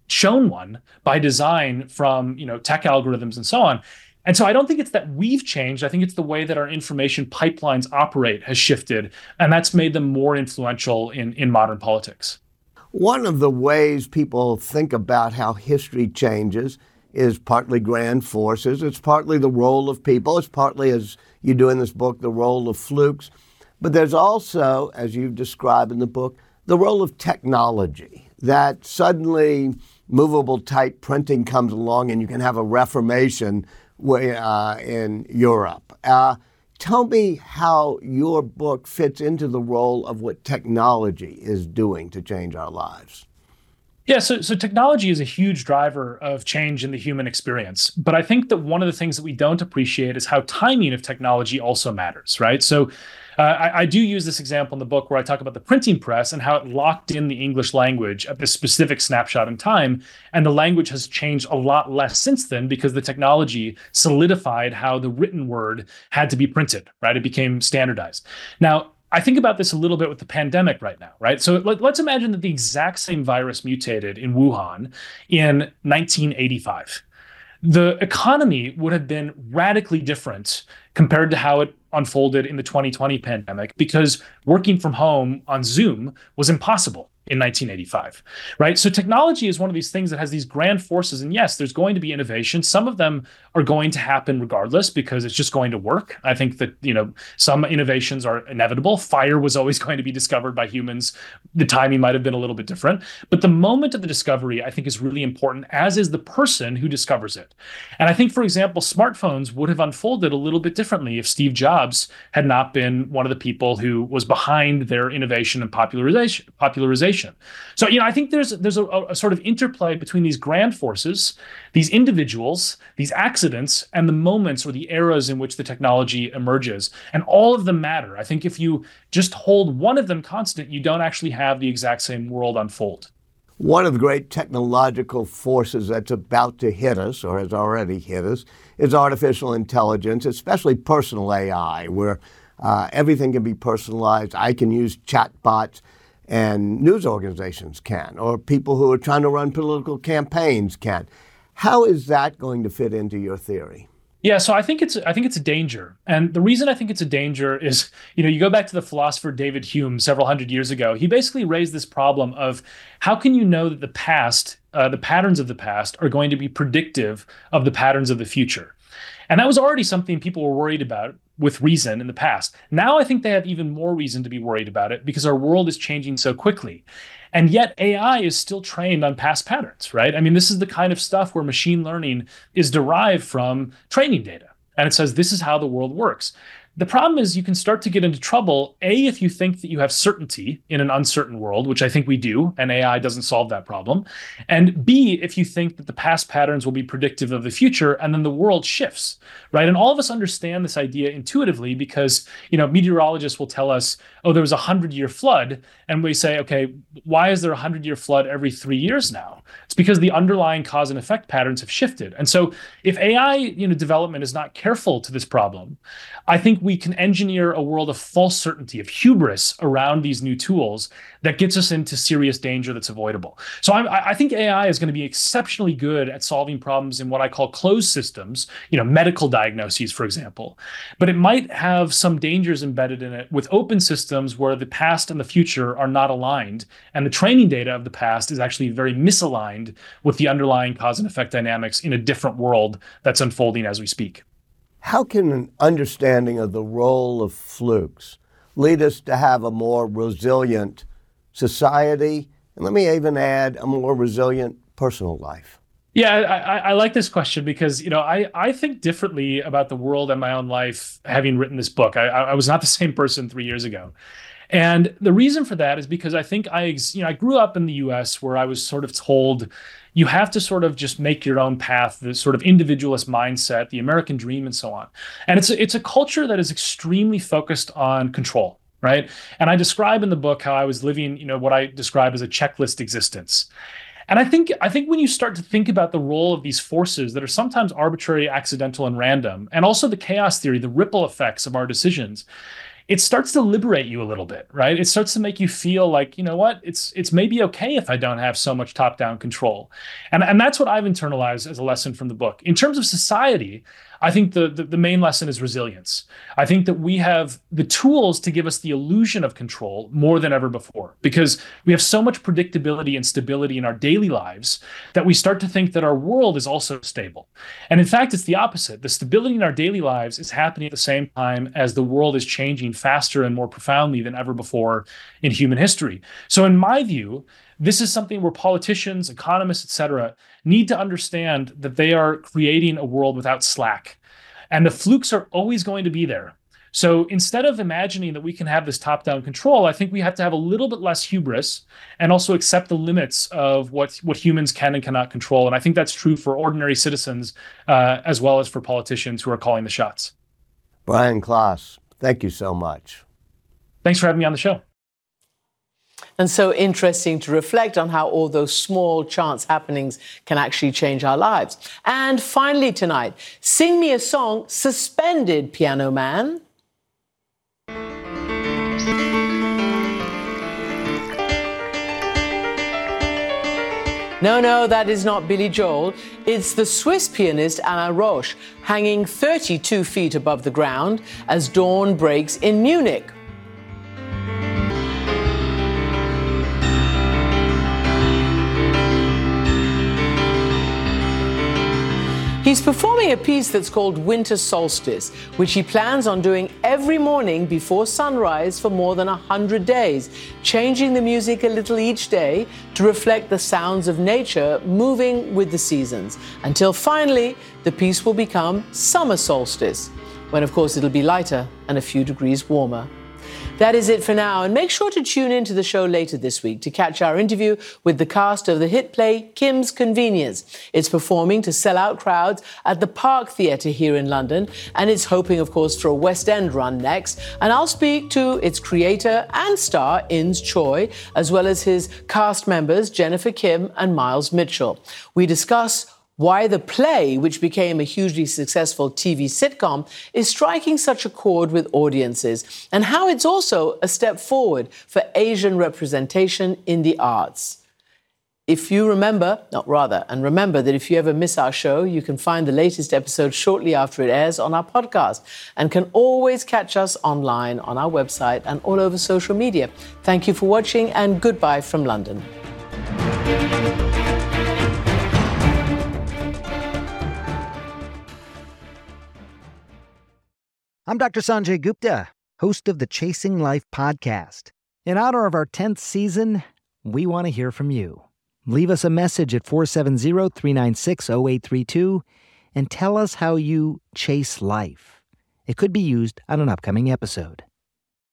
Speaker 4: shown one by design from you know tech algorithms and so on. And so i don't think it's that we've changed. I think it's the way that our information pipelines operate has shifted and that's made them more influential in, in modern politics.
Speaker 20: One of the ways people think about how history changes is partly grand forces, it's partly the role of people, it's partly, as you do in this book, the role of flukes. But there's also, as you describe in the book, the role of technology. That suddenly movable type printing comes along and you can have a reformation uh, in Europe. Uh, tell me how your book fits into the role of what technology is doing to change our lives.
Speaker 4: Yeah, so so technology is a huge driver of change in the human experience. But I think that one of the things that we don't appreciate is how timing of technology also matters, right? So uh, I, I, do use this example in the book where I talk about the printing press and how it locked in the English language at this specific snapshot in time. And the language has changed a lot less since then because the technology solidified how the written word had to be printed, right? It became standardized. Now, I think about this a little bit with the pandemic right now, right? So let, us imagine that the exact same virus mutated in Wuhan in 1985. The economy would have been radically different compared to how it unfolded in the 2020 pandemic because working from home on Zoom was impossible in 1985, right? So technology is one of these things that has these grand forces. And yes, there's going to be innovation. Some of them are going to happen regardless because it's just going to work. I think that, you know, some innovations are inevitable. Fire was always <laughs> going to be discovered by humans. The timing might have been a little bit different. But the moment of the discovery, I think, is really important, as is the person who discovers it. And I think, for example, smartphones would have unfolded a little bit differently if Steve Jobs had not been one of the people who was behind their innovation and popularization. popularization so, you know, I think there's there's a, a sort of interplay between these grand forces, these individuals, these accidents, and the moments or the eras in which the technology emerges. And all of them matter. I think if you just hold one of them constant, you don't actually have the exact same world unfold.
Speaker 20: One of the great technological forces that's about to hit us, or has already hit us, is artificial intelligence, especially personal AI, where uh, everything can be personalized. I can use chatbots and news organizations can, or people who are trying to run political campaigns can. How is that going to fit into your theory?
Speaker 4: Yeah, so I think it's I think it's a danger, and the reason I think it's a danger is you know you go back to the philosopher David Hume several hundred years ago. He basically raised this problem of how can you know that the past, uh, the patterns of the past, are going to be predictive of the patterns of the future, and that was already something people were worried about with reason in the past. Now I think they have even more reason to be worried about it because our world is changing so quickly. And yet AI is still trained on past patterns, right? I mean, this is the kind of stuff where machine learning is derived from training data. And it says this is how the world works. The problem is you can start to get into trouble, A, if you think that you have certainty in an uncertain world, which I think we do, and AI doesn't solve that problem. And B, if you think that the past patterns will be predictive of the future, and then the world shifts, right? And all of us understand this idea intuitively because, you know, meteorologists will tell us, oh, there was a hundred year flood. And we say, okay, why is there a hundred year flood every three years now? It's because the underlying cause and effect patterns have shifted. And so if AI, you know, development is not careful to this problem, I think we can engineer a world of false certainty, of hubris around these new tools that gets us into serious danger that's avoidable. So I, I think AI is going to be exceptionally good at solving problems in what I call closed systems, you know, medical diagnoses, for example. But it might have some dangers embedded in it with open systems where the past and the future are not aligned. And the training data of the past is actually very misaligned with the underlying cause and effect dynamics in a different world that's unfolding as we speak.
Speaker 20: How can an understanding of the role of flukes lead us to have a more resilient society? And let me even add a more resilient personal life.
Speaker 4: Yeah, I, I, like this question because you know I, I think differently about the world and my own life having written this book. I, I was not the <laughs> same person three years ago, and the reason for that is because I think I you know I grew up in the U.S. where I was sort of told you have to sort of just make your own path, the sort of individualist mindset, the American dream, and so on. And it's a, it's a culture that is extremely focused on control, right? And I describe in the book how I was living, you know, what I describe as a checklist existence. And I think I think when you start to think about the role of these forces that are sometimes arbitrary, accidental, and random, and also the chaos theory, the ripple effects of our decisions, it starts to liberate you a little bit, right? It starts to make you feel like, you know what, it's it's maybe okay if I don't have so much top-down control. And and that's what I've internalized as a lesson from the book. In terms of society, I think the, the, the main lesson is resilience. I think that we have the tools to give us the illusion of control more than ever before because we have so much predictability and stability in our daily lives that we start to think that our world is also stable. And in fact, it's the opposite. The stability in our daily lives is happening at the same time as the world is changing faster and more profoundly than ever before in human history. So, in my view, this is something where politicians, economists, etc., need to understand that they are creating a world without slack. And the flukes are always going to be there. So instead of imagining that we can have this top down control, I think we have to have a little bit less hubris and also accept the limits of what, what humans can and cannot control. And I think that's true for ordinary citizens uh, as well as for politicians who are calling the shots.
Speaker 20: Brian Klaas, thank you so much.
Speaker 4: Thanks for having me on the show.
Speaker 1: And so interesting to reflect on how all those small chance happenings can actually change our lives. And finally, tonight, sing me a song, Suspended Piano Man. No, no, that is not Billy Joel. It's the Swiss pianist Alain Roche, hanging 32 feet above the ground as dawn breaks in Munich. He's performing a piece that's called Winter Solstice, which he plans on doing every morning before sunrise for more than 100 days, changing the music a little each day to reflect the sounds of nature moving with the seasons, until finally the piece will become Summer Solstice, when of course it'll be lighter and a few degrees warmer. That is it for now, and make sure to tune in to the show later this week to catch our interview with the cast of the hit play Kim's Convenience. It's performing to sell out crowds at the Park Theatre here in London, and it's hoping, of course, for a West End run next. And I'll speak to its creator and star, Ins Choi, as well as his cast members, Jennifer Kim and Miles Mitchell. We discuss why the play, which became a hugely successful TV sitcom, is striking such a chord with audiences, and how it's also a step forward for Asian representation in the arts. If you remember, not rather, and remember that if you ever miss our show, you can find the latest episode shortly after it airs on our podcast and can always catch us online on our website and all over social media. Thank you for watching and goodbye from London.
Speaker 7: I'm Dr. Sanjay Gupta, host of the Chasing Life podcast. In honor of our 10th season, we want to hear from you. Leave us a message at 470 396 0832 and tell us how you chase life. It could be used on an upcoming episode.